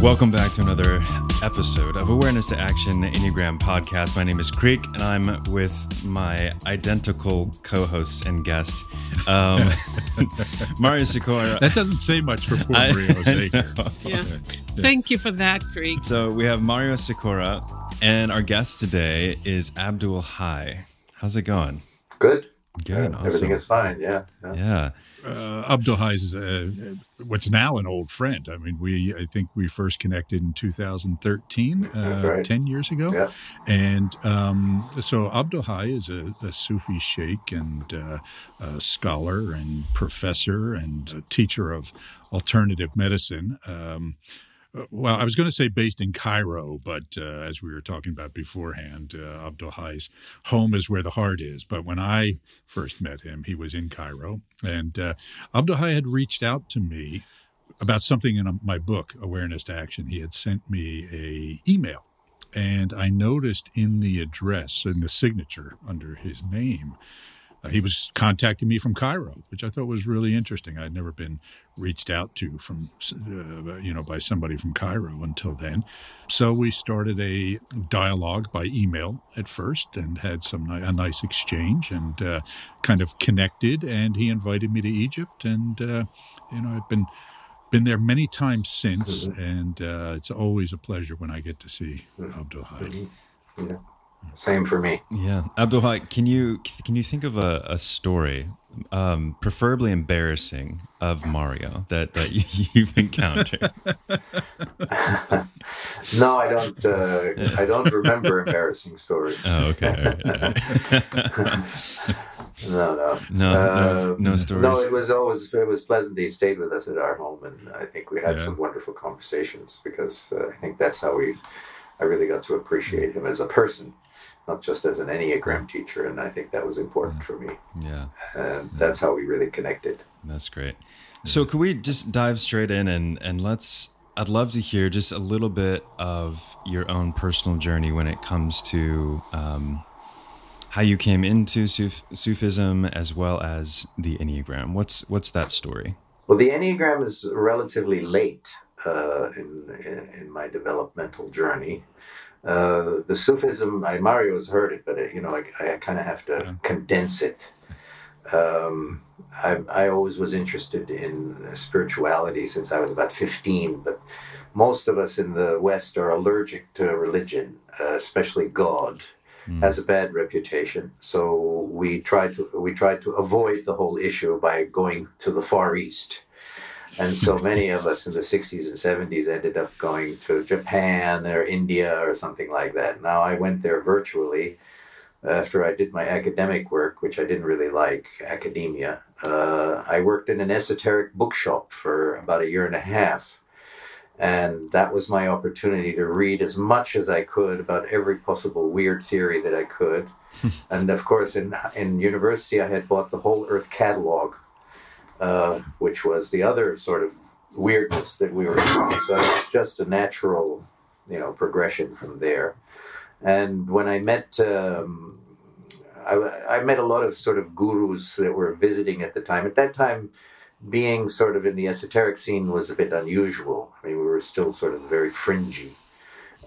Welcome back to another episode of Awareness to Action Enneagram podcast. My name is Creek, and I'm with my identical co host and guest, um, Mario Sikora. That doesn't say much for poor Mario Sikora. Yeah. Thank you for that, Creek. So we have Mario Sikora, and our guest today is Abdul Hayy. How's it going? Good. Good. awesome. Everything is fine. Yeah. Yeah. yeah uh, Abdul is uh, what's now an old friend. I mean, we I think we first connected in 2013, uh, right. 10 years ago. Yeah. And um, so Abdul is a, a, Sufi sheikh and uh, a scholar and professor and teacher of alternative medicine. Um, well, I was going to say based in Cairo, but uh, as we were talking about beforehand, uh, Abdul Hayy's home is where the heart is. But when I first met him, he was in Cairo. And uh, Abdul Hayy had reached out to me about something in a, my book, Awareness to Action. He had sent me a email. And I noticed in the address, in the signature under his name, uh, he was contacting me from Cairo, which I thought was really interesting. I'd never been reached out to from, uh, you know, by somebody from Cairo until then. So we started a dialogue by email at first and had some a nice exchange and uh, kind of connected. And he invited me to Egypt, and uh, you know, I've been been there many times since, mm-hmm. and uh, it's always a pleasure when I get to see. Abdul Hayy. Mm-hmm. Yeah. Same for me. Yeah, Abdul can you can you think of a, a story, um, preferably embarrassing, of Mario that that you've encountered? no, I don't. Uh, I don't remember embarrassing stories. Oh, okay. All right, all right. no, no, no, uh, no, no stories. No, it was always it was pleasant. He stayed with us at our home, and I think we had yeah. some wonderful conversations because uh, I think that's how we. I really got to appreciate him as a person not just as an Enneagram teacher. And I think that was important for me. Yeah. And that's how we really connected. That's great. So could we just dive straight in and, and let's, I'd love to hear just a little bit of your own personal journey when it comes to um, how you came into Suf- Sufism as well as the Enneagram. What's, what's that story? Well, the Enneagram is relatively late uh, in, in, in my developmental journey. Uh, the Sufism, I, Mario has heard it, but it, you know, I, I kind of have to yeah. condense it. Um, I, I always was interested in spirituality since I was about 15, but most of us in the West are allergic to religion, uh, especially God. Mm. Has a bad reputation, so we try to we try to avoid the whole issue by going to the Far East and so many of us in the 60s and 70s ended up going to Japan or India or something like that. Now I went there virtually after I did my academic work, which I didn't really like, academia. Uh, I worked in an esoteric bookshop for about a year and a half. And that was my opportunity to read as much as I could about every possible weird theory that I could. and of course, in, in university, I had bought the whole Earth catalog uh, which was the other sort of weirdness that we were doing. So it was just a natural, you know, progression from there. And when I met, um, I, I met a lot of sort of gurus that were visiting at the time. At that time, being sort of in the esoteric scene was a bit unusual. I mean, we were still sort of very fringy.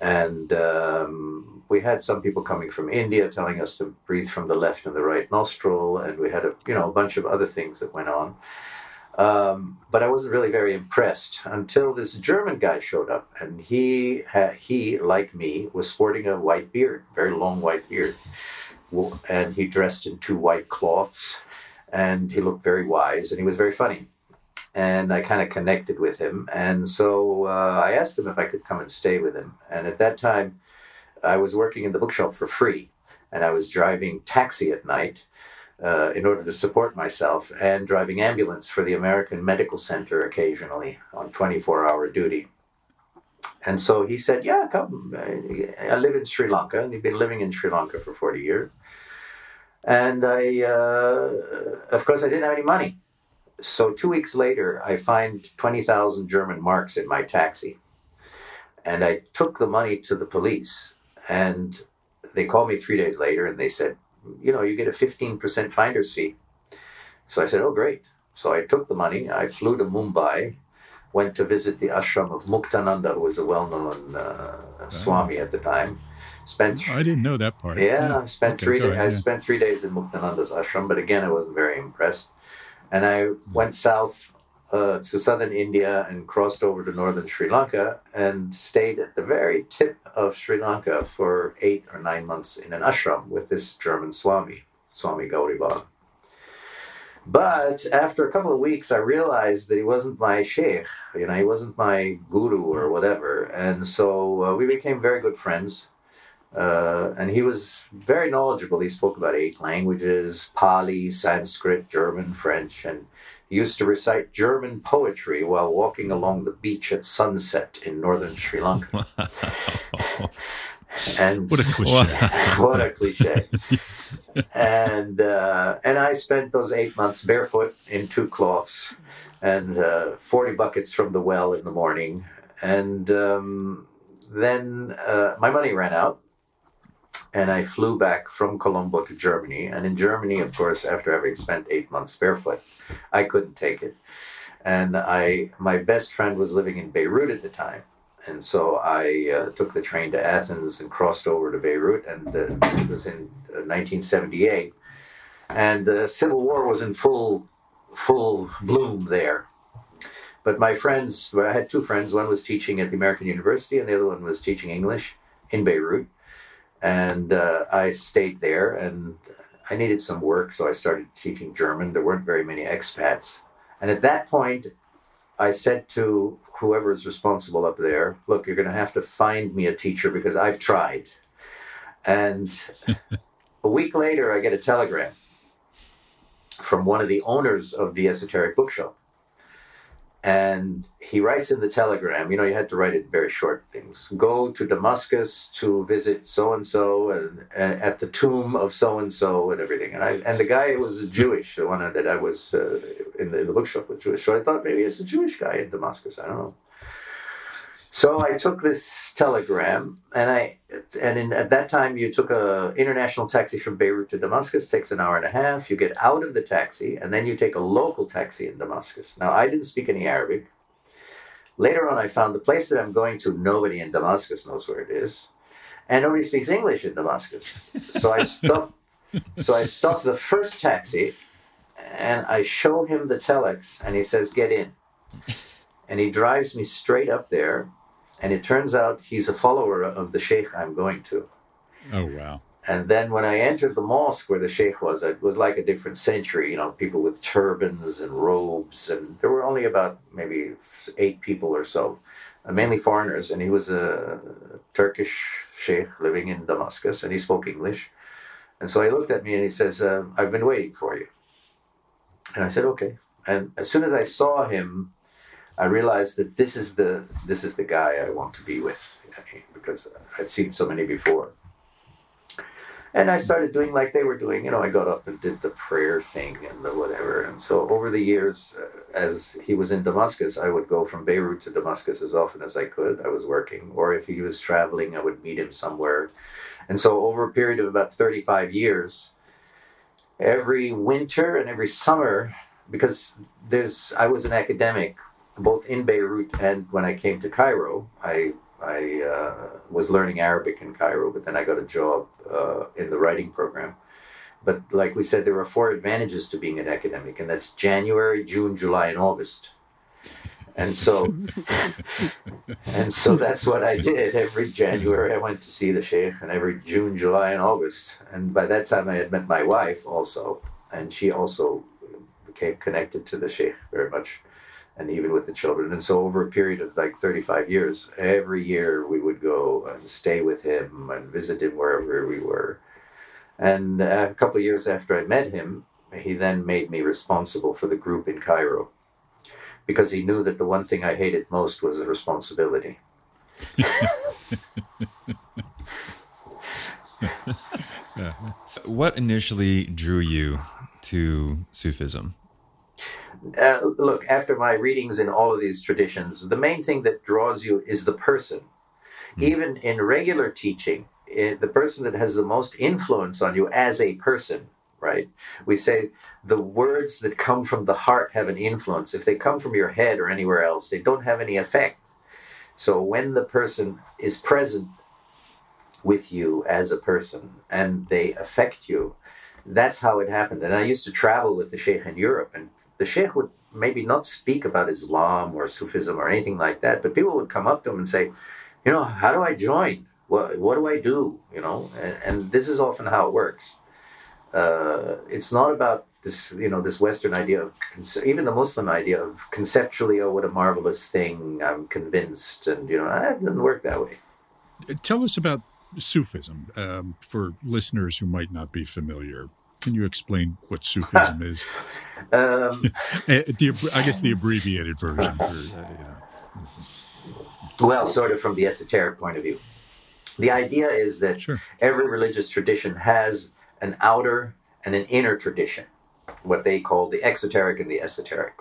And um, we had some people coming from India telling us to breathe from the left and the right nostril, and we had a you know a bunch of other things that went on. Um, but I wasn't really very impressed until this German guy showed up, and he he like me was sporting a white beard, very long white beard, and he dressed in two white cloths, and he looked very wise, and he was very funny and I kind of connected with him. And so uh, I asked him if I could come and stay with him. And at that time, I was working in the bookshop for free, and I was driving taxi at night. Uh, in order to support myself and driving ambulance for the American Medical Center occasionally on 24 hour duty. And so he said, Yeah, come. I live in Sri Lanka, and he'd been living in Sri Lanka for 40 years. And I, uh, of course, I didn't have any money. So two weeks later, I find 20,000 German marks in my taxi. And I took the money to the police. And they called me three days later and they said, you know, you get a 15% finder's fee. So I said, oh, great. So I took the money. I flew to Mumbai. went to visit the ashram of Muktananda, who was a well-known uh, oh. Swami at the time. Spent. Oh, I didn't know that part. Yeah, yeah. I spent okay, three. Days, I spent three days in Muktananda's ashram, but again, I wasn't very impressed. And I hmm. went south uh, to southern India and crossed over to northern Sri Lanka and stayed at the very tip of Sri Lanka for eight or nine months in an ashram with this German Swami, Swami Gauribala. But after a couple of weeks, I realized that he wasn't my sheikh, you know, he wasn't my guru or whatever. And so uh, we became very good friends. Uh, and he was very knowledgeable. He spoke about eight languages Pali, Sanskrit, German, French, and he used to recite German poetry while walking along the beach at sunset in northern Sri Lanka. and what a cliche! what a cliche! and uh, and I spent those eight months barefoot in two cloths and uh, forty buckets from the well in the morning, and um, then uh, my money ran out and I flew back from Colombo to Germany. And in Germany, of course, after having spent eight months barefoot, I couldn't take it. And I, my best friend was living in Beirut at the time, and so I uh, took the train to Athens and crossed over to Beirut, and uh, it was in 1978, uh, and the Civil War was in full, full bloom there. But my friends, well, I had two friends. One was teaching at the American University, and the other one was teaching English in Beirut and uh, I stayed there and I needed some work, so I started teaching German. There weren't very many expats. And at that point, I said to whoever is responsible up there, look, you're going to have to find me a teacher because I've tried. And a week later, I get a telegram from one of the owners of the esoteric bookshop and he writes in the telegram you know you had to write it very short things. Go to damascus to visit so and so and at the tomb of so and so and everything. And i and the guy was jewish the one that i was uh, in, the, in the bookshop was jewish. So i thought maybe it's a jewish guy in damascus. I don't know so I took this telegram, and I and in, at that time you took a international taxi from Beirut to Damascus. Takes an hour and a half. You get out of the taxi, and then you take a local taxi in Damascus. Now I didn't speak any Arabic. Later on, I found the place that I'm going to. Nobody in Damascus knows where it is, and nobody speaks English in Damascus. So I stopped. so I stopped the first taxi, and I show him the telex, and he says, "Get in." And he drives me straight up there and it turns out he's a follower of the sheikh I'm going to. Oh, wow. And then when I entered the mosque where the sheikh was, it was like a different century, you know, people with turbans and robes. And there were only about maybe eight people or so, uh, mainly foreigners. And he was a Turkish sheikh living in Damascus and he spoke English. And so he looked at me and he says, uh, I've been waiting for you. And I said, okay. And as soon as I saw him, I realized that this is the this is the guy I want to be with because I'd seen so many before. And I started doing like they were doing. You know, I got up and did the prayer thing and the whatever. And so over the years, uh, as he was in Damascus, I would go from Beirut to Damascus as often as I could. I was working, or if he was traveling, I would meet him somewhere. And so over a period of about thirty-five years, every winter and every summer, because there's I was an academic both in Beirut and when I came to Cairo, I I uh, was learning Arabic in Cairo, but then I got a job uh, in the writing program. But like we said, there are four advantages to being an academic, and that's January, June, July, and August. And so, and so that's what I did. Every January, I went to see the sheikh, and every June, July, and August. And by that time, I had met my wife also, and she also became connected to the sheikh very much and even with the children. And so over a period of like 35 years, every year we would go and stay with him and visit him wherever we were. And a couple of years after I met him, he then made me responsible for the group in Cairo because he knew that the one thing I hated most was the responsibility. what initially drew you to Sufism? Uh, look, after my readings in all of these traditions, the main thing that draws you is the person. Mm. Even in regular teaching, it, the person that has the most influence on you as a person, right? We say the words that come from the heart have an influence. If they come from your head or anywhere else, they don't have any effect. So when the person is present with you as a person and they affect you, that's how it happened. And I used to travel with the Sheikh in Europe, and the Sheikh would maybe not speak about Islam or Sufism or anything like that, but people would come up to him and say, you know, how do I join? What, what do I do? You know, and, and this is often how it works. Uh, it's not about this, you know, this Western idea of, even the Muslim idea of conceptually, oh, what a marvelous thing, I'm convinced, and, you know, it doesn't work that way. Tell us about Sufism um, for listeners who might not be familiar. Can you explain what Sufism is? Um, eh, the, I guess the abbreviated version. For, uh, you know. Well, sort of from the esoteric point of view. The idea is that sure. every religious tradition has an outer and an inner tradition, what they call the exoteric and the esoteric.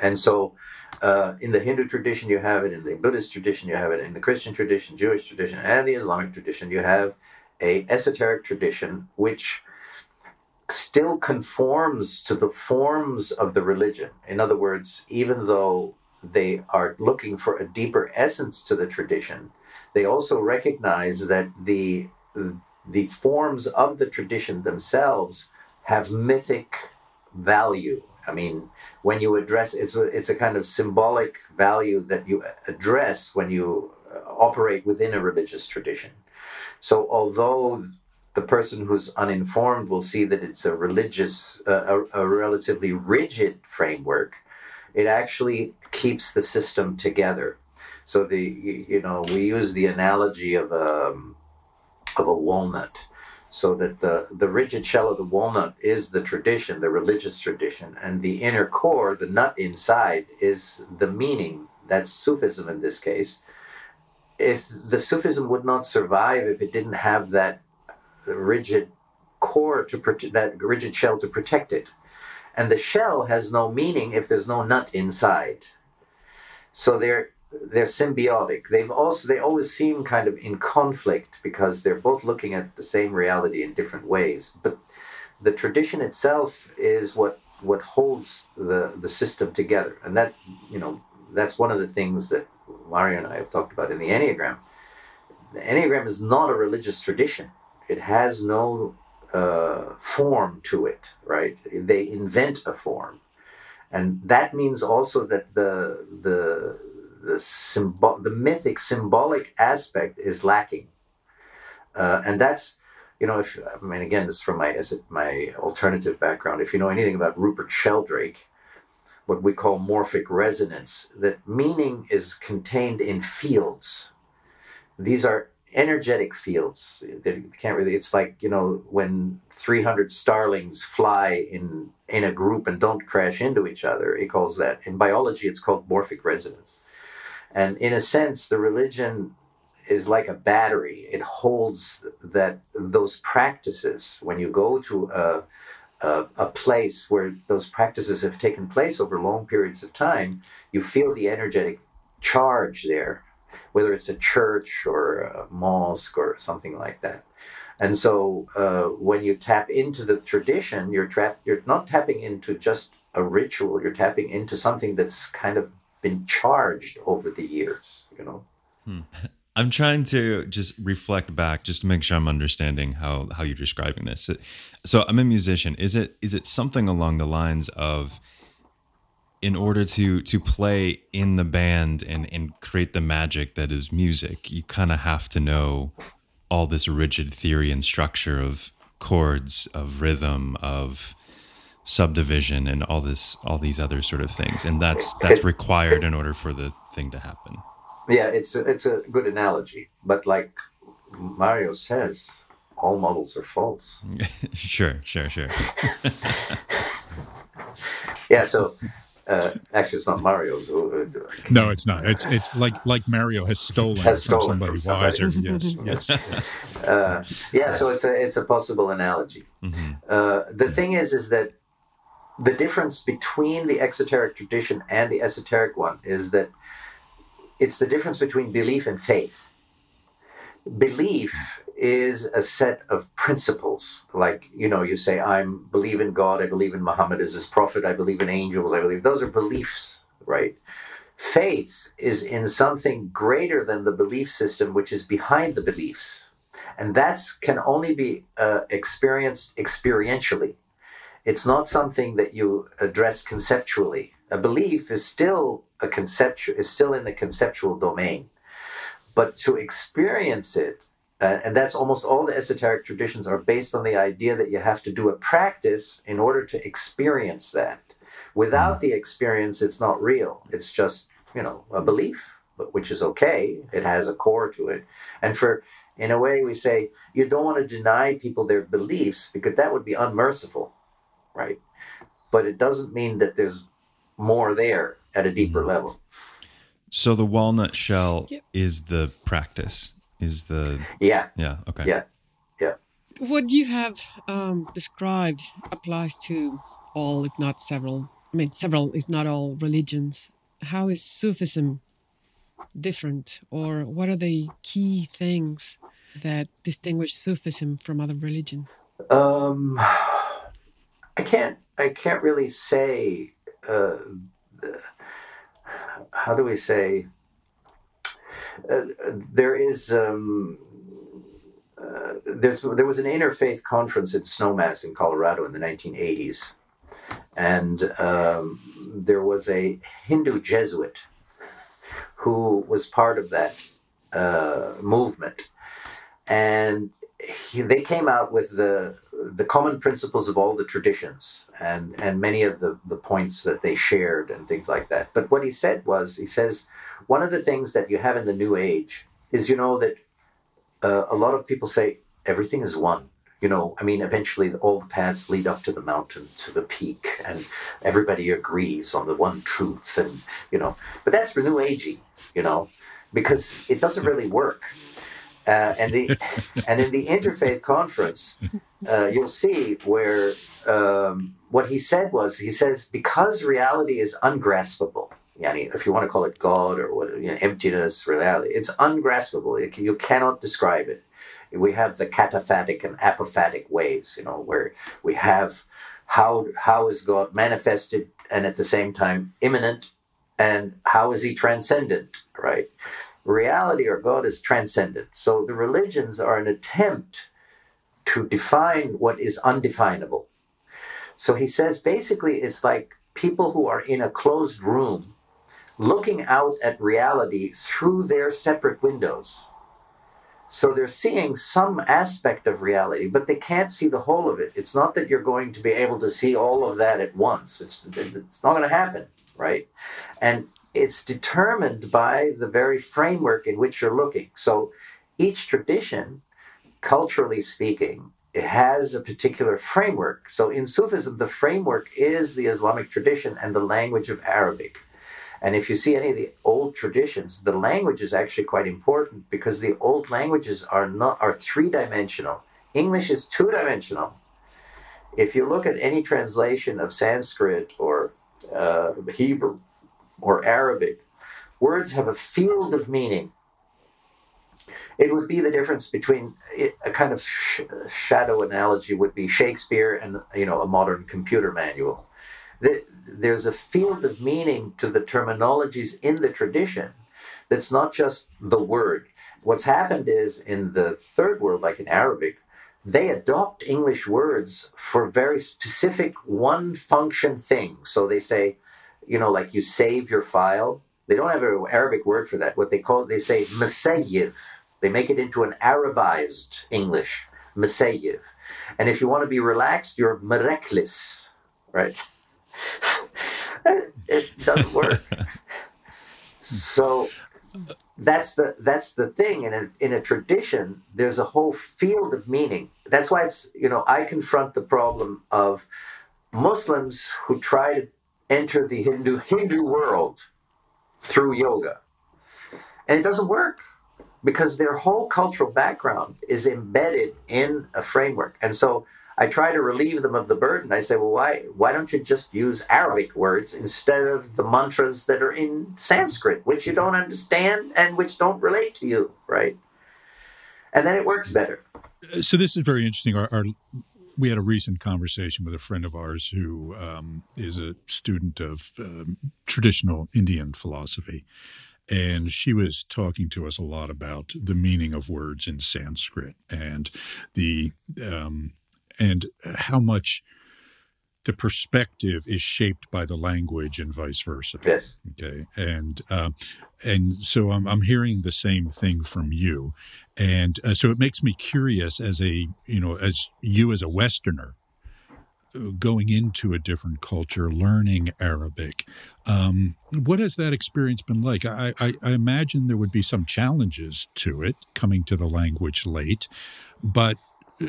And so uh, in the Hindu tradition, you have it. In the Buddhist tradition, you have it. In the Christian tradition, Jewish tradition, and the Islamic tradition, you have a esoteric tradition which still conforms to the forms of the religion. In other words, even though they are looking for a deeper essence to the tradition, they also recognize that the the forms of the tradition themselves have mythic value I mean, when you address it's it's a kind of symbolic value that you address when you uh, operate within a religious tradition. So, although the person who's uninformed will see that it's a religious, uh, a, a, relatively rigid framework, it actually keeps the system together. So the you know we use the analogy of a um, of a walnut so that the, the rigid shell of the walnut is the tradition, the religious tradition, and the inner core, the nut inside, is the meaning. That's Sufism in this case. If the Sufism would not survive if it didn't have that rigid core to protect that rigid shell to protect it, and the shell has no meaning if there's no nut inside. So there they're symbiotic. They've also they always seem kind of in conflict because they're both looking at the same reality in different ways. But the tradition itself is what what holds the the system together, and that you know that's one of the things that Mario and I have talked about in the Enneagram. The Enneagram is not a religious tradition. It has no uh, form to it, right? They invent a form, and that means also that the the the symbol, the mythic, symbolic aspect is lacking, uh, and that's you know, if I mean, again, this is from my as it, my alternative background. If you know anything about Rupert Sheldrake, what we call morphic resonance, that meaning is contained in fields. These are energetic fields. They can't really. It's like you know when 300 starlings fly in in a group and don't crash into each other. He calls that in biology. It's called morphic resonance. And in a sense, the religion is like a battery. It holds that those practices. When you go to a, a, a, place where those practices have taken place over long periods of time, you feel the energetic charge there, whether it's a church or a mosque or something like that. And so, uh, when you tap into the tradition, you're trapped. You're not tapping into just a ritual. You're tapping into something that's kind of been charged over the years, you know. Hmm. I'm trying to just reflect back just to make sure I'm understanding how how you're describing this. So I'm a musician. Is it is it something along the lines of in order to to play in the band and and create the magic that is music, you kind of have to know all this rigid theory and structure of chords, of rhythm, of subdivision and all this all these other sort of things. And that's that's required in order for the thing to happen. Yeah it's a, it's a good analogy but like mario says all models are false. Sure sure sure. Yeah so uh, actually, it's not Mario's. Uh, no, it's not. It's it's like like Mario has stolen has from stolen somebody, from somebody. wiser. yes, yes. Uh, yeah, so it's a it's a possible analogy. Mm-hmm. Uh, the thing is, is that the difference between the exoteric tradition and the esoteric one is that it's the difference between belief and faith. Belief is a set of principles. Like, you know, you say, I believe in God, I believe in Muhammad as his prophet, I believe in angels, I believe. Those are beliefs, right? Faith is in something greater than the belief system, which is behind the beliefs. And that can only be uh, experienced experientially. It's not something that you address conceptually. A belief is still a conceptual is still in the conceptual domain, but to experience it, uh, and that's almost all the esoteric traditions are based on the idea that you have to do a practice in order to experience that. Without the experience, it's not real. It's just you know a belief, but which is okay. It has a core to it, and for in a way we say you don't want to deny people their beliefs because that would be unmerciful, right? But it doesn't mean that there's more there at a deeper mm-hmm. level. So the walnut shell yep. is the practice. Is the yeah yeah okay yeah yeah. What you have um, described applies to all, if not several. I mean, several, if not all, religions. How is Sufism different, or what are the key things that distinguish Sufism from other religions? Um, I can't. I can't really say uh, how do we say uh, there is um, uh, there was an interfaith conference at Snowmass in Colorado in the 1980s, and um, there was a Hindu Jesuit who was part of that uh, movement, and he, they came out with the the common principles of all the traditions and and many of the the points that they shared and things like that. But what he said was, he says, one of the things that you have in the New Age is, you know, that uh, a lot of people say everything is one. You know, I mean, eventually all the paths lead up to the mountain, to the peak, and everybody agrees on the one truth, and you know. But that's for New Agey, you know, because it doesn't really work uh, and the and in the interfaith conference, uh, you'll see where um, what he said was he says because reality is ungraspable. Yani, if you want to call it God or what, you know, emptiness, reality, it's ungraspable. It, you cannot describe it. We have the cataphatic and apophatic ways, you know, where we have how how is God manifested and at the same time immanent, and how is He transcendent, right? reality or God is transcendent. So the religions are an attempt to define what is undefinable. So he says basically it's like people who are in a closed room looking out at reality through their separate windows. So they're seeing some aspect of reality, but they can't see the whole of it. It's not that you're going to be able to see all of that at once. It's, it's not going to happen, right? And it's determined by the very framework in which you're looking. So each tradition, culturally speaking, has a particular framework. So in Sufism, the framework is the Islamic tradition and the language of Arabic. And if you see any of the old traditions, the language is actually quite important because the old languages are not are three dimensional. English is two dimensional. If you look at any translation of Sanskrit or uh, Hebrew or Arabic, words have a field of meaning. It would be the difference between a kind of sh- shadow analogy would be Shakespeare and you know a modern computer manual. There's a field of meaning to the terminologies in the tradition that's not just the word. What's happened is in the third world, like in Arabic, they adopt English words for very specific one function thing. So they say, you know, like you save your file. They don't have an Arabic word for that. What they call it, they say masayiv. They make it into an Arabized English, masayiv. And if you want to be relaxed, you're mereklis, right? it doesn't work. so that's the that's the thing. in a, in a tradition, there's a whole field of meaning. That's why it's you know I confront the problem of Muslims who try to enter the Hindu Hindu world through yoga. And it doesn't work because their whole cultural background is embedded in a framework. And so I try to relieve them of the burden. I say, well, why why don't you just use Arabic words instead of the mantras that are in Sanskrit, which you don't understand and which don't relate to you, right? and then it works better. So this is very interesting. Our, our we had a recent conversation with a friend of ours who um, is a student of um, traditional Indian philosophy. And she was talking to us a lot about the meaning of words in Sanskrit and the um, and how much the perspective is shaped by the language and vice versa. Yes. Okay. And uh, and so I'm I'm hearing the same thing from you, and uh, so it makes me curious as a you know as you as a Westerner uh, going into a different culture, learning Arabic. Um, what has that experience been like? I, I, I, imagine there would be some challenges to it coming to the language late, but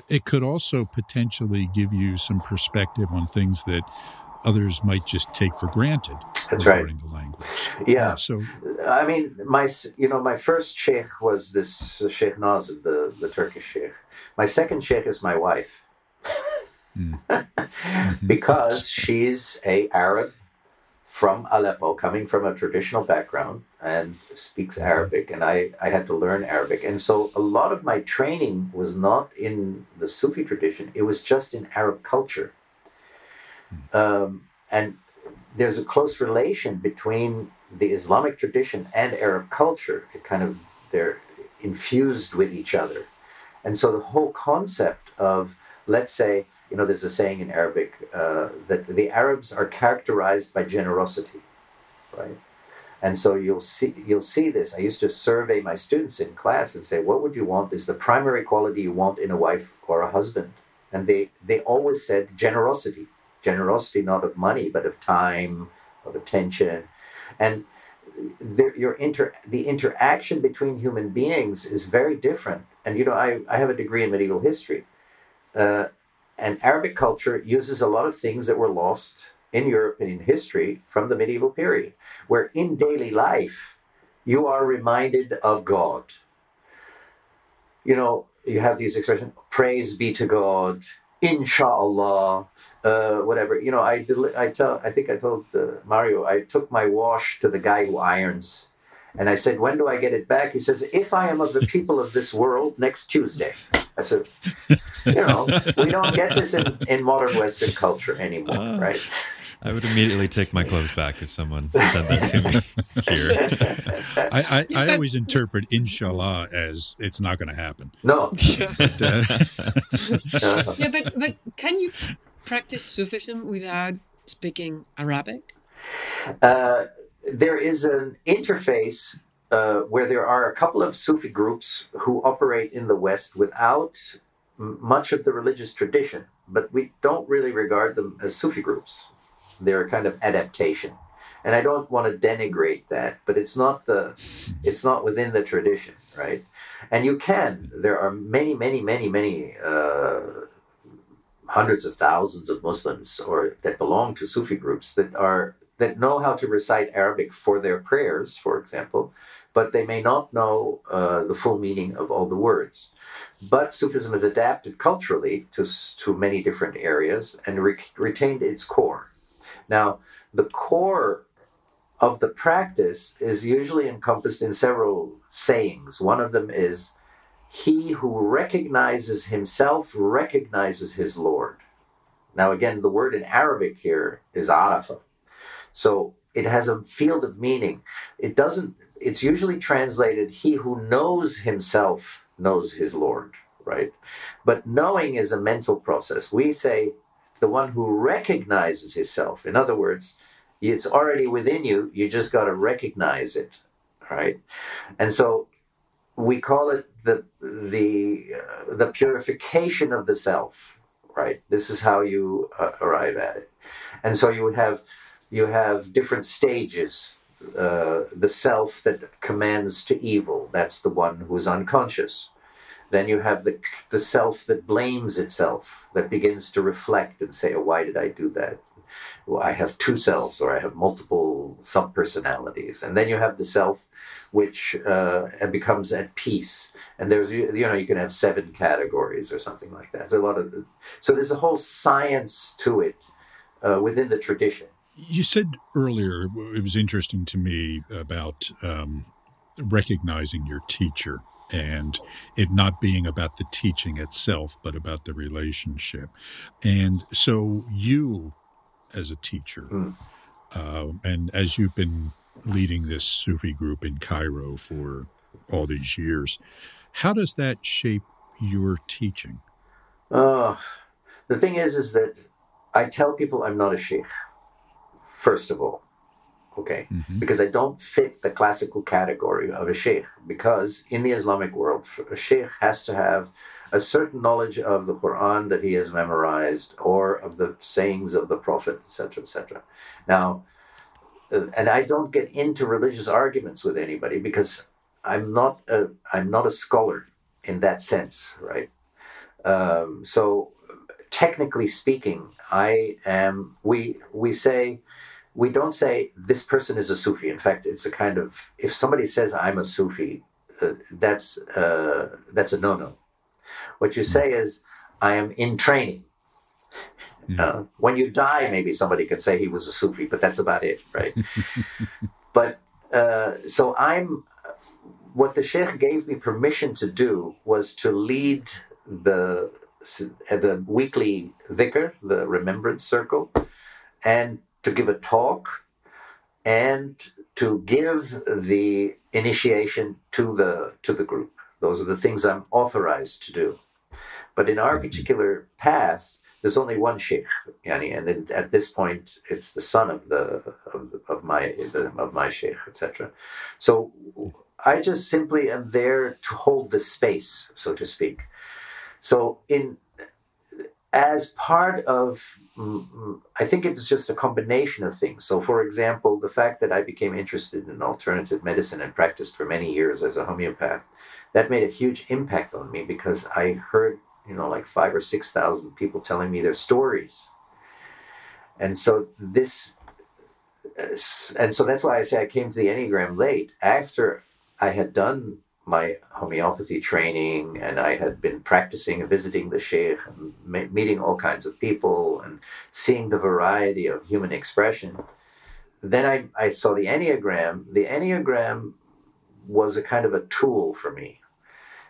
it could also potentially give you some perspective on things that others might just take for granted That's right. the language. Yeah. yeah. So, I mean, my you know, my first sheikh was this uh, Sheikh Nazim, the the Turkish sheikh. My second sheikh is my wife, mm. because she's a Arab from Aleppo, coming from a traditional background and speaks mm-hmm. Arabic, and I, I had to learn Arabic. And so a lot of my training was not in the Sufi tradition, it was just in Arab culture. Hmm. Um, and there's a close relation between the Islamic tradition and Arab culture. It kind of, they're infused with each other. And so the whole concept of, let's say, you know, there's a saying in Arabic uh, that the Arabs are characterized by generosity, right? And so you'll see you'll see this. I used to survey my students in class and say, "What would you want? Is the primary quality you want in a wife or a husband?" And they they always said generosity, generosity not of money but of time, of attention, and the, your inter the interaction between human beings is very different. And you know, I I have a degree in medieval history. Uh, and Arabic culture uses a lot of things that were lost in Europe and in history from the medieval period, where in daily life you are reminded of God. You know, you have these expressions, praise be to God, inshallah, uh, whatever. You know, I, I tell, I think I told uh, Mario, I took my wash to the guy who irons. And I said, when do I get it back? He says, if I am of the people of this world, next Tuesday. I said, you know, we don't get this in, in modern Western culture anymore, uh, right? I would immediately take my clothes back if someone said that to me here. I, I, I always interpret inshallah as it's not going to happen. No. yeah, but, but can you practice Sufism without speaking Arabic? Uh, there is an interface uh, where there are a couple of Sufi groups who operate in the West without m- much of the religious tradition, but we don't really regard them as Sufi groups. They're a kind of adaptation, and I don't want to denigrate that, but it's not the, it's not within the tradition, right? And you can. There are many, many, many, many. Uh, hundreds of thousands of Muslims or that belong to Sufi groups that are that know how to recite Arabic for their prayers, for example, but they may not know uh, the full meaning of all the words. But Sufism has adapted culturally to, to many different areas and re- retained its core. Now, the core of the practice is usually encompassed in several sayings. One of them is, He who recognizes himself recognizes his Lord. Now, again, the word in Arabic here is arafa. So it has a field of meaning. It doesn't, it's usually translated, he who knows himself knows his Lord, right? But knowing is a mental process. We say the one who recognizes himself. In other words, it's already within you, you just got to recognize it, right? And so we call it the the uh, the purification of the self, right? This is how you uh, arrive at it. And so you have you have different stages. Uh, the self that commands to evil, that's the one who is unconscious. Then you have the, the self that blames itself, that begins to reflect and say, oh, why did I do that? Well, I have two selves or I have multiple subpersonalities. And then you have the self which uh, becomes at peace. And there's, you know, you can have seven categories or something like that. There's a lot of, so there's a whole science to it uh, within the tradition. You said earlier, it was interesting to me about um, recognizing your teacher. and it not being about the teaching itself, but about the relationship. And so, you as a teacher, mm. uh, and as you've been leading this Sufi group in Cairo for all these years, how does that shape your teaching? Uh, the thing is, is that I tell people I'm not a sheikh, first of all okay? Mm-hmm. because i don't fit the classical category of a sheikh because in the islamic world a sheikh has to have a certain knowledge of the quran that he has memorized or of the sayings of the prophet etc etc now uh, and i don't get into religious arguments with anybody because i'm not a i'm not a scholar in that sense right? Um, so technically speaking i am we we say we don't say this person is a Sufi. In fact, it's a kind of if somebody says I'm a Sufi, uh, that's uh, that's a no-no. What you say is I am in training. Hmm. Uh, when you die, maybe somebody could say he was a Sufi, but that's about it, right? but uh, so I'm. What the Sheikh gave me permission to do was to lead the the weekly dhikr, the remembrance circle, and to give a talk and to give the initiation to the to the group. Those are the things I'm authorized to do. But in our mm-hmm. particular path, there's only one sheikh, yani, and then at this point, it's the son of the of, of my the, of my sheikh, etc. So I just simply am there to hold the space, so to speak. So in as part of mm, mm, I think it's just a combination of things. So, for example, the fact that I became interested in alternative medicine and practiced for many years as a homeopath, that made a huge impact on me because I heard, you know, like five or 6,000 people telling me their stories. And so this, uh, and so that's why I say I came to the Enneagram late after I had done my homeopathy training and I had been practicing and visiting the sheikh and ma- meeting all kinds of people and seeing the variety of human expression. Then I, I saw the Enneagram. The Enneagram was a kind of a tool for me.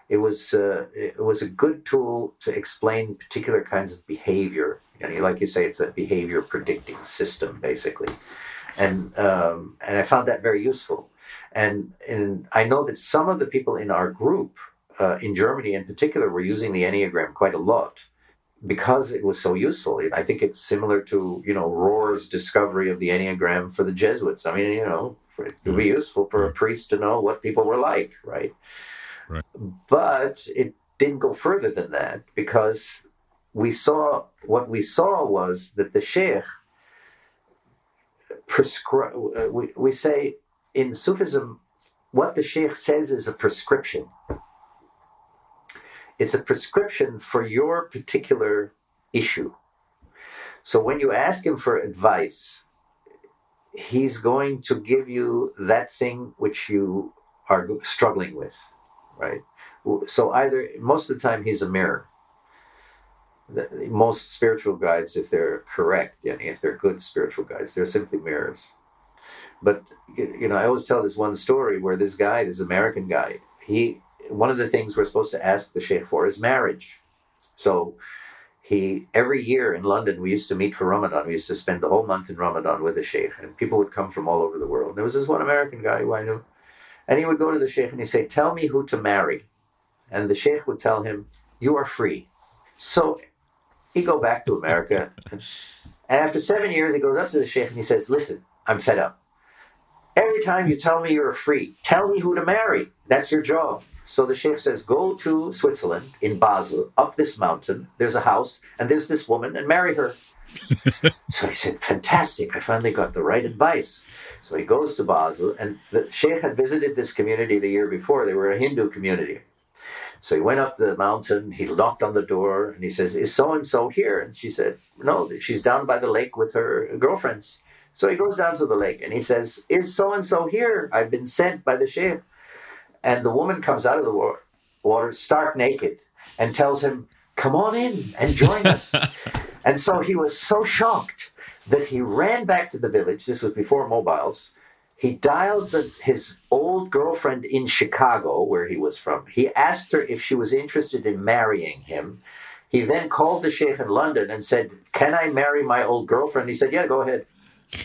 It was, uh, it was a good tool to explain particular kinds of behavior. And like you say, it's a behavior predicting system, basically. And, um, and I found that very useful and, and I know that some of the people in our group, uh, in Germany in particular, were using the Enneagram quite a lot because it was so useful. I think it's similar to, you know, Rohr's discovery of the Enneagram for the Jesuits. I mean, you know, it would be mm-hmm. useful for a priest to know what people were like, right? right. But it didn't go further than that because we saw what we saw was that the sheikh prescribe. Uh, we, we say in Sufism, what the Sheikh says is a prescription. It's a prescription for your particular issue. So when you ask him for advice, he's going to give you that thing which you are struggling with, right? So either most of the time he's a mirror. most spiritual guides, if they're correct, and if they're good spiritual guides, they're simply mirrors. But you know, I always tell this one story where this guy, this American guy, he one of the things we're supposed to ask the sheikh for is marriage. So he every year in London we used to meet for Ramadan. We used to spend the whole month in Ramadan with the sheikh, and people would come from all over the world. There was this one American guy who I knew, and he would go to the sheikh and he'd say, "Tell me who to marry," and the sheikh would tell him, "You are free." So he'd go back to America, and, and after seven years, he goes up to the sheikh and he says, "Listen, I'm fed up. Every time you tell me you're free, tell me who to marry. That's your job. So the sheikh says, Go to Switzerland, in Basel, up this mountain. There's a house, and there's this woman, and marry her. so he said, Fantastic. I finally got the right advice. So he goes to Basel, and the sheikh had visited this community the year before. They were a Hindu community. So he went up the mountain, he knocked on the door, and he says, Is so and so here? And she said, No, she's down by the lake with her girlfriends. So he goes down to the lake and he says, Is so and so here? I've been sent by the sheikh. And the woman comes out of the water, stark naked, and tells him, Come on in and join us. and so he was so shocked that he ran back to the village. This was before mobiles. He dialed the, his old girlfriend in Chicago, where he was from. He asked her if she was interested in marrying him. He then called the sheikh in London and said, Can I marry my old girlfriend? He said, Yeah, go ahead.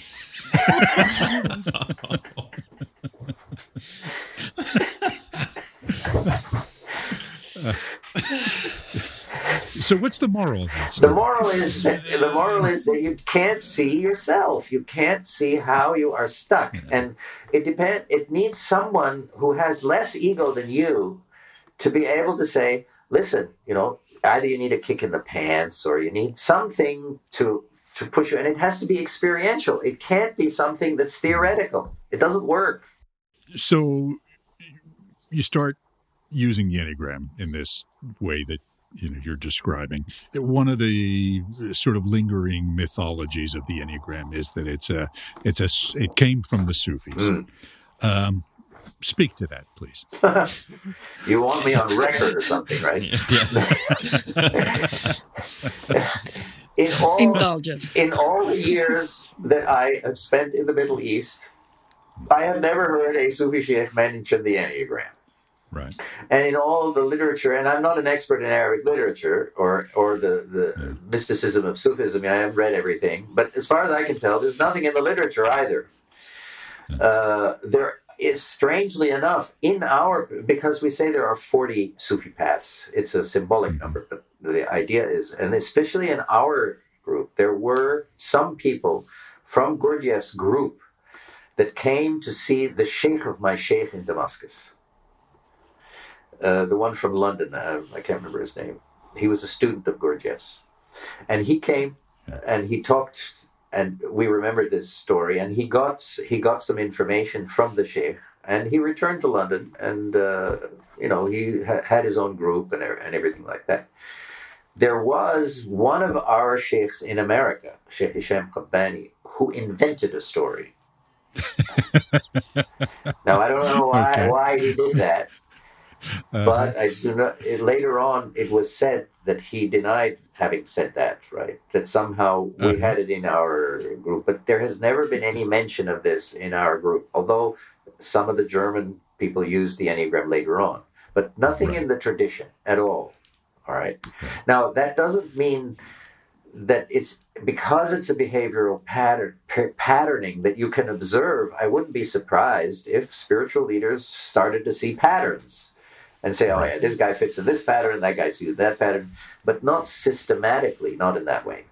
so what's the moral The moral is that the moral is that you can't see yourself. You can't see how you are stuck. Yeah. And it depends it needs someone who has less ego than you to be able to say, listen, you know, either you need a kick in the pants or you need something to to push you and it has to be experiential. It can't be something that's theoretical. It doesn't work. So you start using the Enneagram in this way that you know you're describing. One of the sort of lingering mythologies of the Enneagram is that it's a it's a it came from the Sufis. Mm. Um, speak to that, please. you want me on record or something, right? in all Indulgence. in all the years that I have spent in the Middle East, I have never heard a Sufi sheikh mention the Enneagram. Right. And in all the literature, and I'm not an expert in Arabic literature or or the, the yeah. mysticism of Sufism, I haven't read everything, but as far as I can tell, there's nothing in the literature either. Yeah. Uh, there is, strangely enough, in our, because we say there are 40 Sufi paths, it's a symbolic mm-hmm. number, but the idea is, and especially in our group, there were some people from Gurdjieff's group that came to see the sheikh of my sheikh in Damascus. Uh, the one from London. Uh, I can't remember his name. He was a student of Gurdjieff's, and he came and he talked, and we remembered this story. And he got he got some information from the sheikh, and he returned to London, and uh, you know he ha- had his own group and and everything like that. There was one of our sheikhs in America, Sheikh Hisham Qabbani, who invented a story. now I don't know why okay. why he did that, uh-huh. But I do not. It, later on, it was said that he denied having said that. Right? That somehow we uh-huh. had it in our group, but there has never been any mention of this in our group. Although some of the German people used the enneagram later on, but nothing right. in the tradition at all. All right. Now that doesn't mean that it's because it's a behavioral pattern p- patterning that you can observe i wouldn't be surprised if spiritual leaders started to see patterns and say, oh, yeah, this guy fits in this pattern, that guy sees that pattern, but not systematically, not in that way.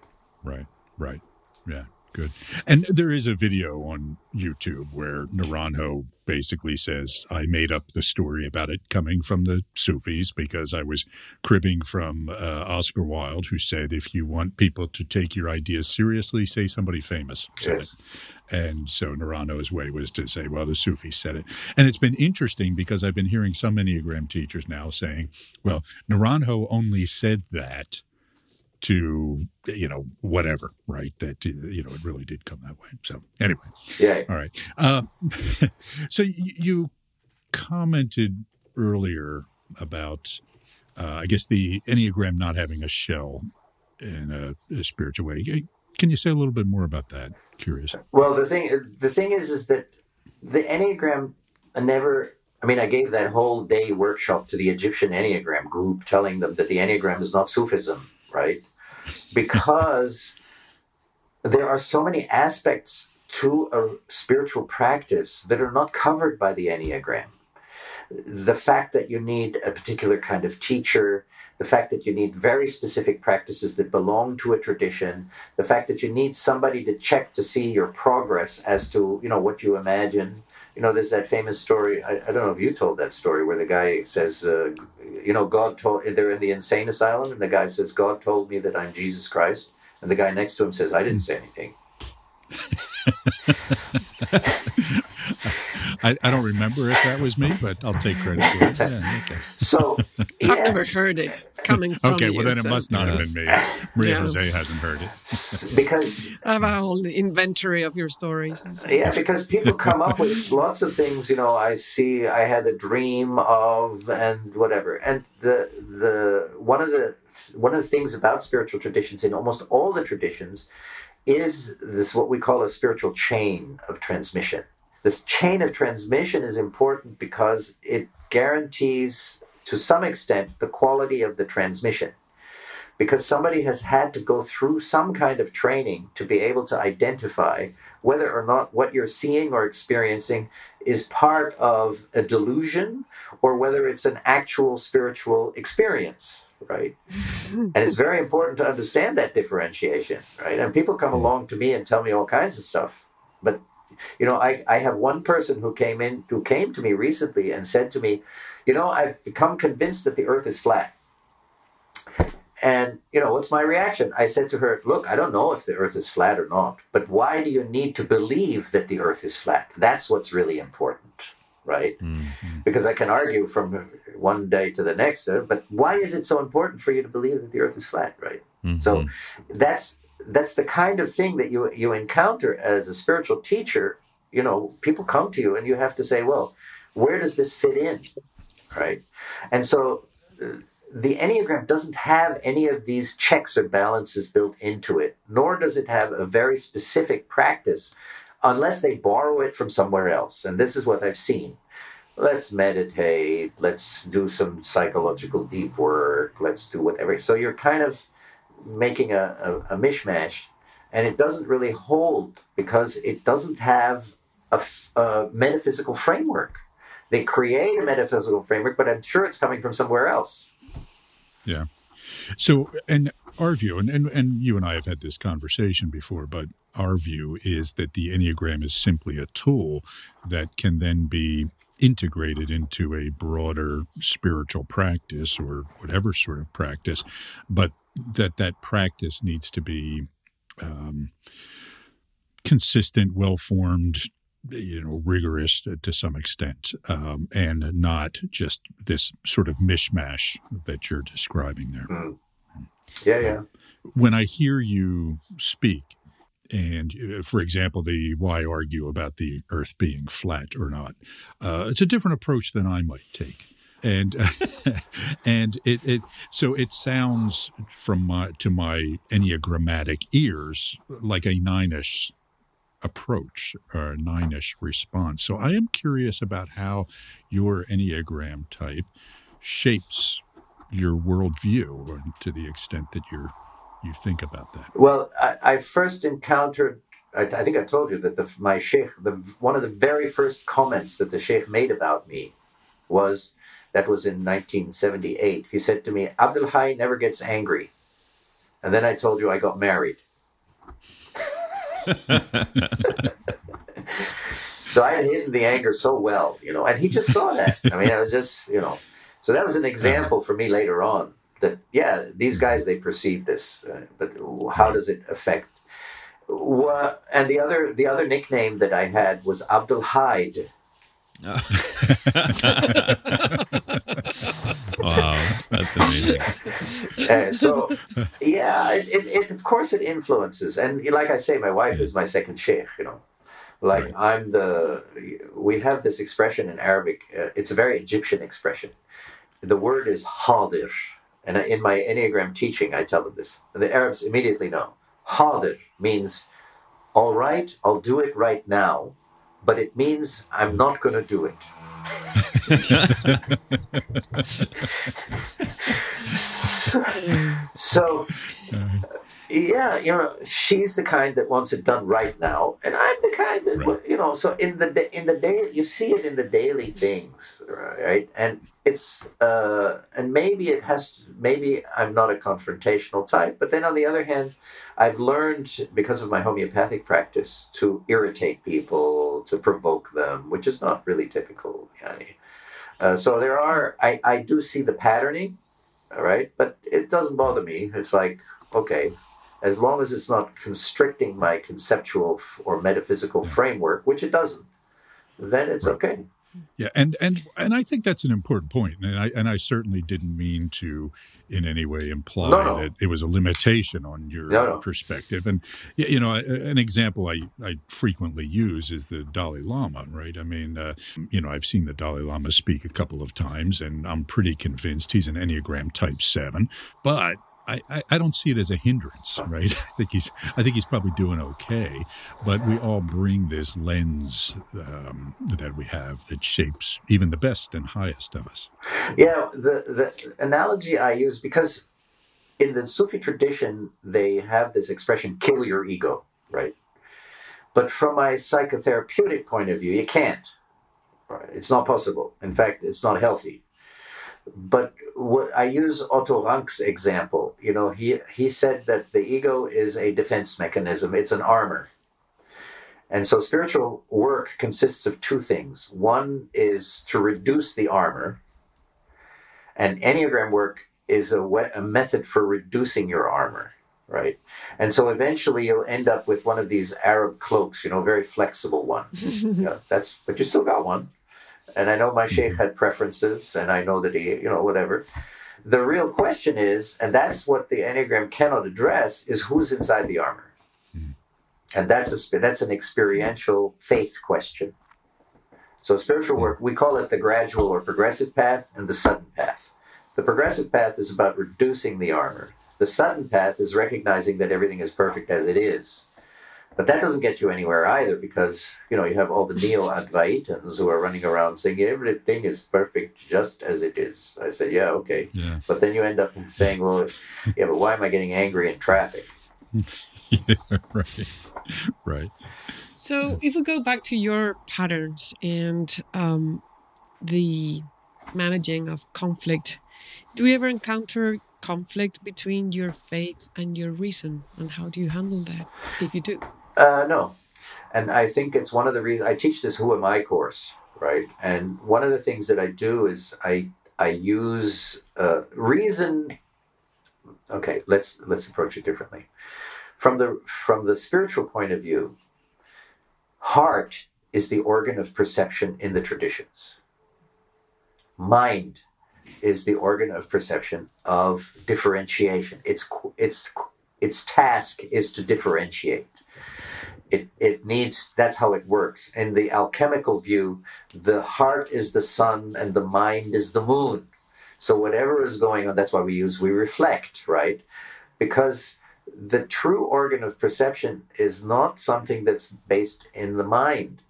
Right, right. Yeah, good. And there is a video on YouTube where Naranjo basically says, I made up the story about it coming from the Sufis because I was cribbing from uh, Oscar Wilde, who said, if you want people to take your ideas seriously, say somebody famous said yes. it. And so Naranjo's way was to say, well, the Sufis said it. And it's been interesting because I've been hearing some Enneagram teachers now saying, well, Naranjo only said that to, you know, whatever, right? That, you know, it really did come that way. So anyway. Yeah. All right. Uh, so you commented earlier about, uh, I guess, the Enneagram not having a shell in a, a spiritual way. Can you say a little bit more about that? Curious. Well, the thing the thing is, is that the Enneagram never. I mean, I gave that whole day workshop to the Egyptian Enneagram group, telling them that the Enneagram is not Sufism, right? Because there are so many aspects to a spiritual practice that are not covered by the Enneagram. The fact that you need a particular kind of teacher, the fact that you need very specific practices that belong to a tradition, the fact that you need somebody to check to see your progress as to you know what you imagine. You know, there's that famous story. I, I don't know if you told that story where the guy says, uh, you know, God told they're in the insane asylum, and the guy says, God told me that I'm Jesus Christ, and the guy next to him says, I didn't say anything. I, I don't remember if that was me, but I'll take credit for it. Yeah, okay. So yeah. I've never heard it coming from Okay, you, well then it must not have been me. Maria yeah. Jose hasn't heard it. because I have a whole inventory of your stories. Yeah, because people come up with lots of things, you know, I see I had a dream of and whatever. And the the one of the one of the things about spiritual traditions in almost all the traditions is this what we call a spiritual chain of transmission this chain of transmission is important because it guarantees, to some extent, the quality of the transmission. Because somebody has had to go through some kind of training to be able to identify whether or not what you're seeing or experiencing is part of a delusion or whether it's an actual spiritual experience right? and it's very important to understand that differentiation, right? And people come mm. along to me and tell me all kinds of stuff, but you know, I, I have one person who came in who came to me recently and said to me, you know, I've become convinced that the earth is flat. And, you know, what's my reaction? I said to her, Look, I don't know if the earth is flat or not, but why do you need to believe that the earth is flat? That's what's really important right? Mm-hmm. Because I can argue from one day to the next, uh, but why is it so important for you to believe that the Earth is flat, right? Mm-hmm. So that's that's the kind of thing that you you encounter as a spiritual teacher. You know, people come to you and you have to say, well, where does this fit in, right? And so. Uh, the Enneagram doesn't have any of these checks or balances built into it, nor does it have a very specific practice unless they borrow it from somewhere else. And this is what I've seen. Let's meditate, let's do some psychological deep work, let's do whatever. So you're kind of making a, a, a mishmash, and it doesn't really hold because it doesn't have a, a metaphysical framework. They create a metaphysical framework, but I'm sure it's coming from somewhere else. Yeah. So, and our view, and, and, and you and I have had this conversation before, but our view is that the Enneagram is simply a tool that can then be integrated into a broader spiritual practice or whatever sort of practice, but that that practice needs to be um, consistent, well formed, you know, rigorous to, to some extent, um, and not just this sort of mishmash that you're describing there. Mm. Yeah, yeah. When I hear you speak, and uh, for example, the why argue about the Earth being flat or not, uh, it's a different approach than I might take. And and it, it so it sounds from my to my enneagrammatic ears like a nine-ish approach or a nine-ish response. So I am curious about how your enneagram type shapes your worldview to the extent that you're you think about that? Well, I, I first encountered. I, I, think I told you that the, my sheikh, the, one of the very first comments that the sheikh made about me was that was in 1978. He said to me, Abdul Hayy never gets angry. And then I told you I got married. so I had hidden the anger so well, you know, and he just saw that. I mean, I was just, you know, so that was an example for me later on that yeah these guys they perceive this uh, but how does it affect well, and the other the other nickname that i had was abdul hyde oh. that's amazing uh, so yeah it, it, of course it influences and like i say my wife is my second sheikh you know like right. i'm the we have this expression in arabic uh, it's a very egyptian expression the word is hadir and in my Enneagram teaching, I tell them this. And the Arabs immediately know. Hadir means, all right, I'll do it right now, but it means I'm not going to do it. so, so yeah, you know, she's the kind that wants it done right now, and I'm the kind that right. you know. So in the in the day, you see it in the daily things, right? And it's uh, and maybe it has maybe I'm not a confrontational type, but then on the other hand, I've learned because of my homeopathic practice to irritate people, to provoke them, which is not really typical. Uh, so there are I I do see the patterning, all right, but it doesn't bother me. It's like okay, as long as it's not constricting my conceptual or metaphysical framework, which it doesn't, then it's right. okay. Yeah, and and and I think that's an important point, and I and I certainly didn't mean to in any way imply no, no. that it was a limitation on your no, perspective. And you know, an example I I frequently use is the Dalai Lama, right? I mean, uh, you know, I've seen the Dalai Lama speak a couple of times, and I'm pretty convinced he's an Enneagram Type Seven, but I, I don't see it as a hindrance, right? I think he's I think he's probably doing okay, but we all bring this lens um, that we have that shapes even the best and highest of us. Yeah, the the analogy I use because in the Sufi tradition they have this expression "kill your ego," right? But from my psychotherapeutic point of view, you can't. It's not possible. In fact, it's not healthy but what I use Otto Rank's example. You know, he he said that the ego is a defense mechanism. It's an armor. And so spiritual work consists of two things. One is to reduce the armor, and Enneagram work is a, a method for reducing your armor, right? And so eventually you'll end up with one of these Arab cloaks, you know, very flexible one. yeah, that's but you still got one. And I know my sheikh mm-hmm. had preferences, and I know that he, you know, whatever. The real question is, and that's what the Enneagram cannot address, is who's inside the armor. Mm-hmm. And that's a that's an experiential faith question. So spiritual work, we call it the gradual or progressive path and the sudden path. The progressive path is about reducing the armor. The sudden path is recognizing that everything is perfect as it is. But that doesn't get you anywhere either because, you know, you have all the neo Advaitins who are running around saying everything is perfect just as it is. I said, yeah, okay. Yeah. But then you end up saying, well, yeah, but why am I getting angry in traffic? yeah, right. Right. So if we go back to your patterns and um, the managing of conflict, do you ever encounter conflict between your faith and your reason? And how do you handle that if you do? Uh, no. And I think it's one of the reasons I teach this Who Am I course, right? And one of the things that I do is I I use uh, reason. Okay, let's let's approach it differently. From the from the spiritual point of view, heart is the organ of perception in the traditions. Mind is the organ of perception of differentiation. Its its its task is to differentiate it, it needs that's how it works. In the alchemical view the heart is the sun and the mind is the moon. So whatever is going on that's why we use we reflect right? Because the true organ of perception is not something that's based in the mind.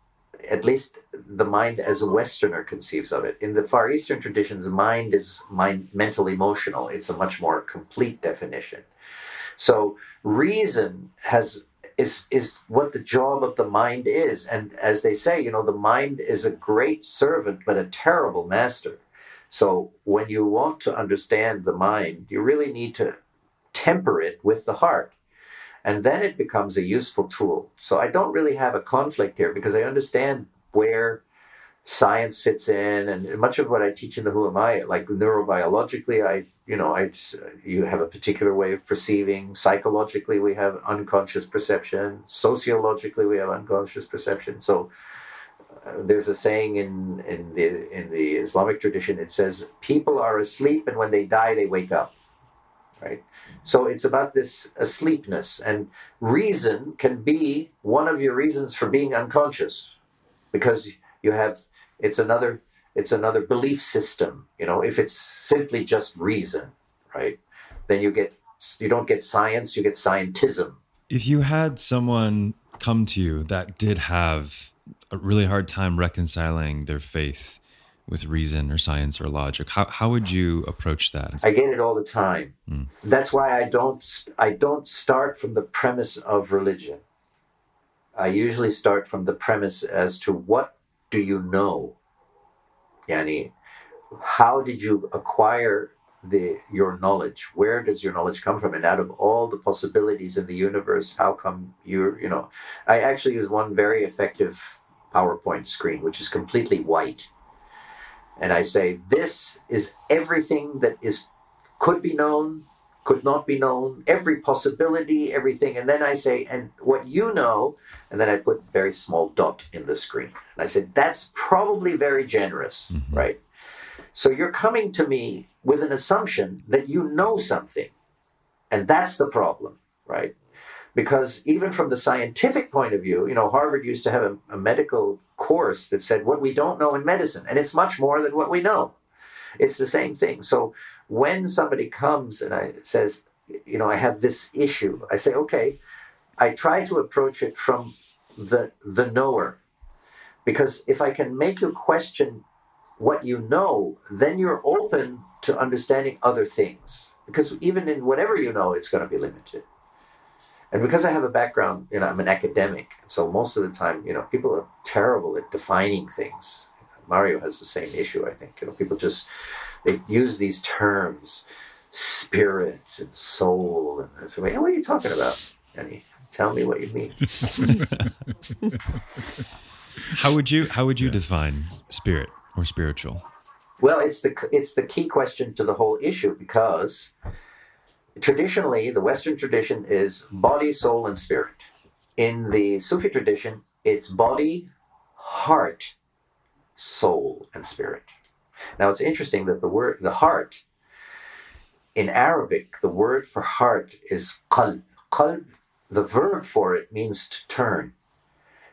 At least the mind as a westerner conceives of it. In the far eastern traditions mind is mind mental emotional. It's a much more complete definition. So reason has is is what the job of the mind is. And as they say you know the mind is a great servant but a terrible master. So when you want to understand the mind you really need to temper it with the heart. And then it becomes a useful tool. So i don't really have a conflict here because i understand where science fits in and much of what i teach in the who am i like neurobiologically i you know i you have a particular way of perceiving. Psychologically we have unconscious perception. Sociologically we have unconscious perception. So uh, there's a saying in in the in the islamic tradition it says people are asleep and when they die they wake up. Right? So it's about this asleepness and reason can be one of your reasons for being unconscious because you have it's another it's another belief system you know if it's simply just reason right then you get you don't get science you get scientism. If you had someone come to you that did have a really hard time reconciling their faith with reason or science or logic how, how would you approach that? I get it all the time. Mm. that's why i don't i don't start from the premise of religion. I usually start from the premise as to what do you know? Yani, how did you acquire the your knowledge? Where does your knowledge come from? And out of all the possibilities in the universe, how come you're, you know, I actually use one very effective PowerPoint screen, which is completely white. And I say, this is everything that is could be known, could not be known, every possibility, everything. And then I say, and what you know, and then I put very small dot in the screen. And I said, that's probably very generous, mm-hmm. right? So you're coming to me with an assumption that you know something. And that's the problem, right? Because even from the scientific point of view, you know, Harvard used to have a, a medical course that said what we don't know in medicine, and it's much more than what we know. It's the same thing. So when somebody comes and I says, you know, I have this issue. I say, okay, I try to approach it from the the knower, because if I can make you question what you know, then you're open to understanding other things. Because even in whatever you know, it's going to be limited. And because I have a background, you know, I'm an academic, so most of the time, you know, people are terrible at defining things. Mario has the same issue, I think. You know, people just they use these terms, spirit and soul, and I say, hey, what are you talking about? And tell me what you mean. how would you how would you yeah. define spirit or spiritual? Well, it's the it's the key question to the whole issue because traditionally the Western tradition is body, soul, and spirit. In the Sufi tradition, it's body, heart, soul, and spirit. Now it's interesting that the word the heart in Arabic, the word for heart is qalb. Qalb, the verb for it means to turn.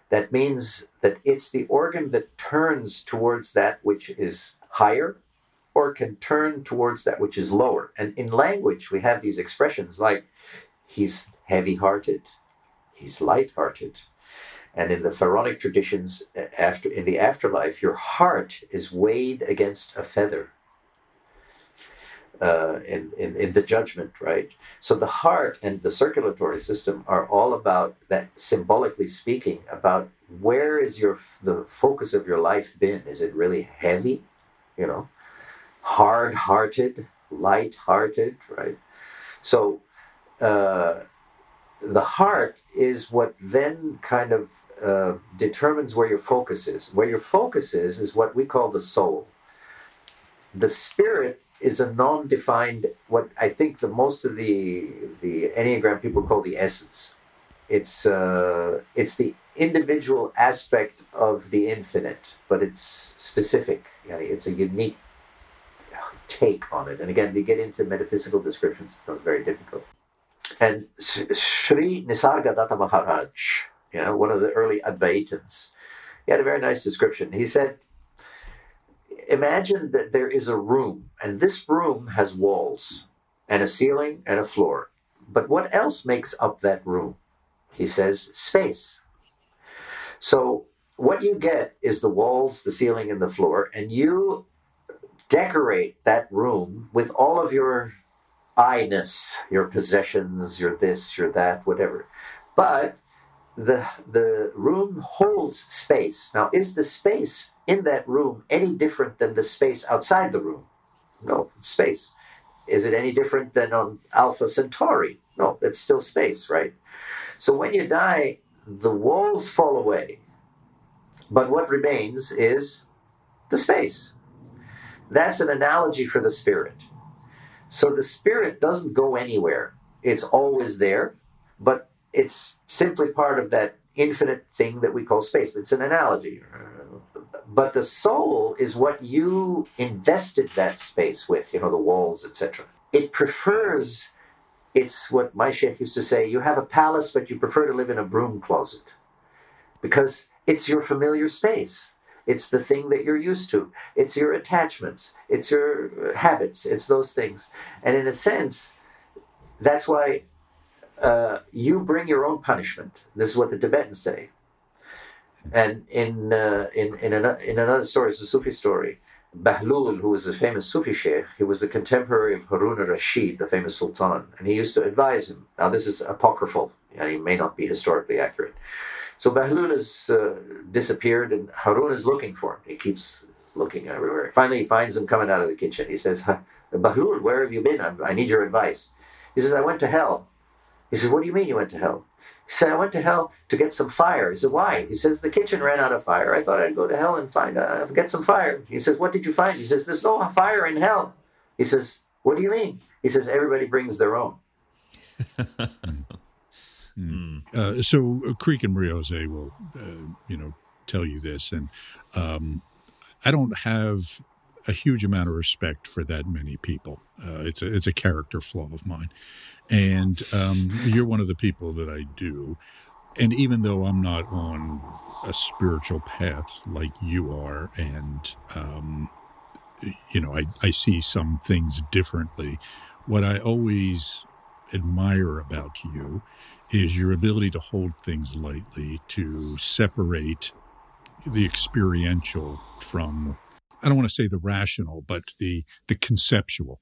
That means that it's the organ that turns towards that which is higher or can turn towards that which is lower. And in language, we have these expressions like he's heavy hearted, he's light hearted. And in the pharaonic traditions, after in the afterlife, your heart is weighed against a feather. Uh, in, in, in the judgment, right? So the heart and the circulatory system are all about that, symbolically speaking, about where is your the focus of your life been? Is it really heavy, you know, hard-hearted, light-hearted, right? So uh, the heart is what then kind of uh, determines where your focus is. Where your focus is is what we call the soul. The spirit is a non-defined what I think the most of the the Enneagram people call the essence. It's uh, it's the individual aspect of the infinite, but it's specific. it's a unique take on it. And again, to get into metaphysical descriptions becomes very difficult. And Sri Nisargadatta Maharaj, you know, one of the early Advaitins, he had a very nice description. He said, Imagine that there is a room, and this room has walls, and a ceiling, and a floor. But what else makes up that room? He says, space. So what you get is the walls, the ceiling, and the floor, and you decorate that room with all of your I-ness, your possessions, your this, your that, whatever. But the the room holds space. Now, is the space in that room any different than the space outside the room? No, space. Is it any different than on Alpha Centauri? No, it's still space, right? So when you die, the walls fall away, but what remains is the space. That's an analogy for the spirit. So the spirit doesn't go anywhere. It's always there, but it's simply part of that infinite thing that we call space. It's an analogy. But the soul is what you invested that space with, you know, the walls, etc. It prefers, it's what my sheikh used to say, you have a palace, but you prefer to live in a broom closet because it's your familiar space. It's the thing that you're used to. It's your attachments. It's your habits. It's those things. And in a sense, that's why uh, you bring your own punishment. This is what the Tibetans say. And in uh, in in, an, in another story, it's a Sufi story. Bahlul, who was a famous Sufi sheikh, he was the contemporary of Harun al-Rashid, the famous sultan, and he used to advise him. Now, this is apocryphal, and he may not be historically accurate. So Bahlul has uh, disappeared, and Harun is looking for him. He keeps looking everywhere. Finally, he finds him coming out of the kitchen. He says, Bahlul, where have you been? I, I need your advice. He says, I went to hell. He says, What do you mean you went to hell? He said, I went to hell to get some fire. He said, Why? He says, The kitchen ran out of fire. I thought I'd go to hell and find uh, get some fire. He says, What did you find? He says, There's no fire in hell. He says, What do you mean? He says, Everybody brings their own. Mm. Uh, so uh, Creek and Riose will, uh, you know, tell you this, and um, I don't have a huge amount of respect for that many people. Uh, it's a it's a character flaw of mine, and um, you're one of the people that I do. And even though I'm not on a spiritual path like you are, and um, you know, I, I see some things differently. What I always admire about you is your ability to hold things lightly, to separate the experiential from I don't want to say the rational, but the the conceptual,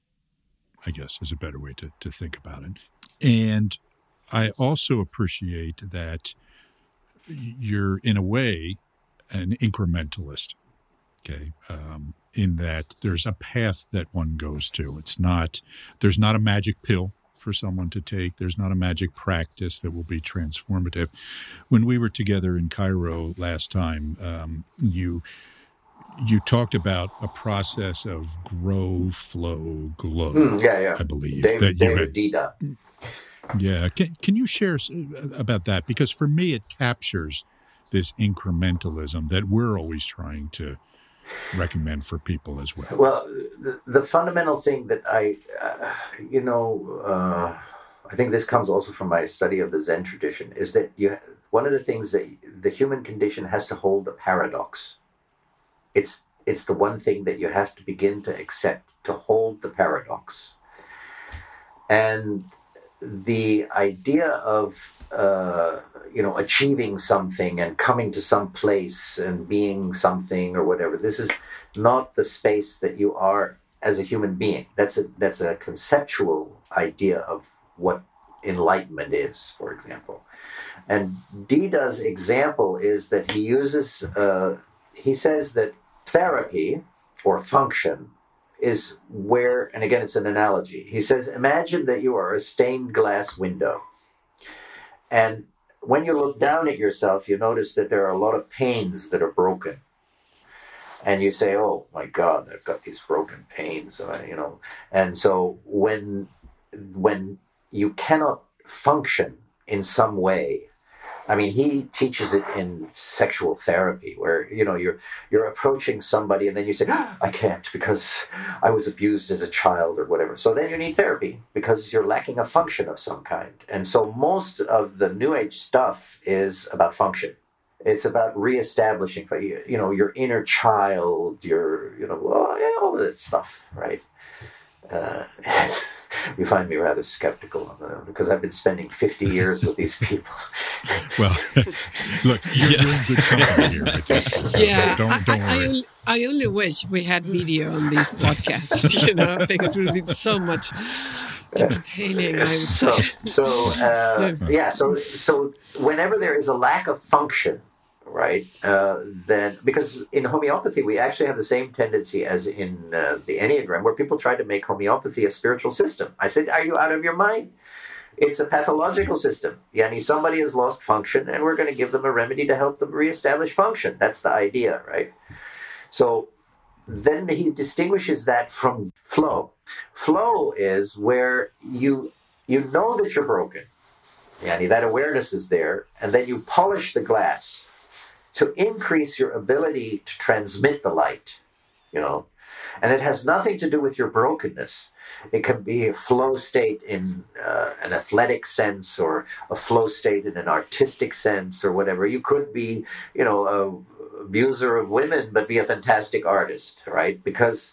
I guess is a better way to, to think about it. And I also appreciate that you're in a way an incrementalist. Okay. Um, in that there's a path that one goes to. It's not, there's not a magic pill for someone to take. There's not a magic practice that will be transformative. When we were together in Cairo last time, um, you you talked about a process of grow, flow, glow. Mm, yeah, yeah. I believe David, that you David Deida. Yeah, can can you share about that? Because for me, it captures this incrementalism that we're always trying to recommend for people as well? Well, the, the fundamental thing that I, uh, you know, uh, I think this comes also from my study of the Zen tradition is that you one of the things that the human condition has to hold a paradox. It's it's the one thing that you have to begin to accept to hold the paradox. And the idea of uh, you know achieving something and coming to some place and being something or whatever this is not the space that you are as a human being. That's a that's a conceptual idea of what enlightenment is for example. And Deida's example is that he uses uh, he says that therapy or function is where and again it's an analogy he says imagine that you are a stained glass window and when you look down at yourself, you notice that there are a lot of panes that are broken. And you say, "Oh my God, I've got these broken panes," you know. And so when when you cannot function in some way I mean, he teaches it in sexual therapy, where you know you're you're approaching somebody, and then you say, oh, "I can't because I was abused as a child or whatever." So then you need therapy because you're lacking a function of some kind. And so most of the New Age stuff is about function. It's about reestablishing, you know, your inner child, your you know, all of that stuff, right? Uh, you find me rather skeptical because I've been spending 50 years with these people. well, look, you're, yeah. in good company here. So yeah, don't, don't I, I, only, I, only, wish we had video on these podcasts, you know, because it would be so much entertaining. so, so uh, yeah, so so whenever there is a lack of function right? Uh, then because in homeopathy we actually have the same tendency as in uh, the enneagram, where people try to make homeopathy a spiritual system. I said, "Are you out of your mind?" It's a pathological system. Yani somebody has lost function, and we're going to give them a remedy to help them reestablish function. That's the idea, right? So then he distinguishes that from flow. Flow is where you you know that you're broken. Yani that awareness is there, and then you polish the glass to increase your ability to transmit the light, you know. And it has nothing to do with your brokenness. It can be a flow state in uh, an athletic sense or a flow state in an artistic sense or whatever. You could be, you know, a abuser of women, but be a fantastic artist, right? Because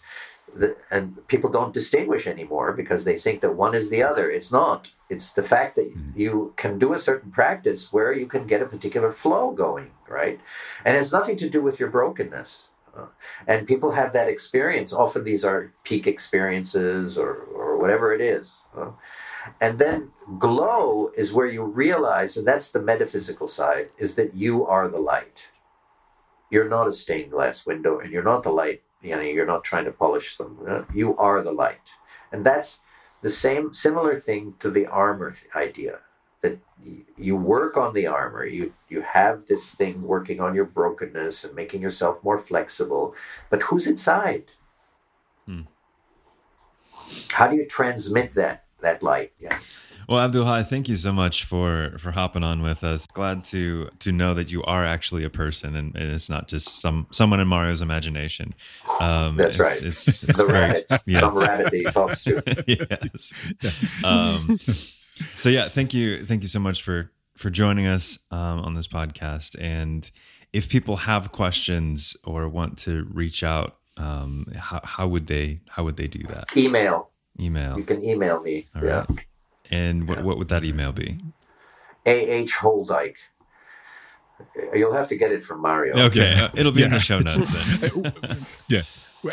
the, and people don't distinguish anymore because they think that one is the other. It's not. It's the fact that hmm. you can do a certain practice where you can get a particular flow going, right? And it's nothing to do with your brokenness. Uh, and people have that experience. Often these are peak experiences or, or whatever it is. Uh, and then glow is where you realize, and that's the metaphysical side, is that you are the light. You're not a stained glass window, and you're not the light you know you're not trying to polish them uh, you are the light and that's the same similar thing to the armor idea that you work on the armor you you have this thing working on your brokenness and making yourself more flexible but who's inside? Hmm. how do you transmit that that light? Yeah well, Abdul Hayy, thank you so much for for hopping on with us. Glad to to know that you are actually a person, and, and it's not just some someone in Mario's imagination. Um, That's it's, right. It's, it's the very, rabbit, yeah, some rabbit that he talks to. yes. Um, so yeah, thank you, thank you so much for for joining us um, on this podcast. And if people have questions or want to reach out, um, how, how would they how would they do that? Email. Email. You can email me. All yeah. Right. And what, what would that email be? A.H. Holdijk. You'll have to get it from Mario. Okay, Yeah. uh, it'll be in the show notes then. yeah.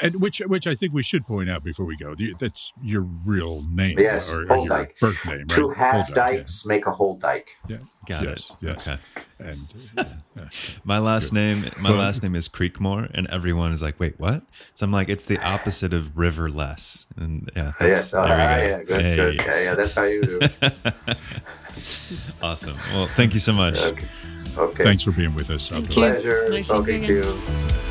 And which, which I think we should point out before we go. That's your real name, Yes, or, or your birth name, right? Two half Holdijk, yeah. dikes make a whole dike. Yeah. Got yes, it. Yes. Okay. And uh, yeah. My last name, my Well- last name is Creekmore, and everyone is like, "Wait, what?" So I'm like, "It's the opposite of riverless." And yeah, that's, Yes, oh, there we go. yeah, good, Hey. good. Yeah, yeah, that's how you do. it. Awesome. Well, thank you so much. Okay. okay. thanks for being with us. Thank you. Pleasure Nice talking to again. you.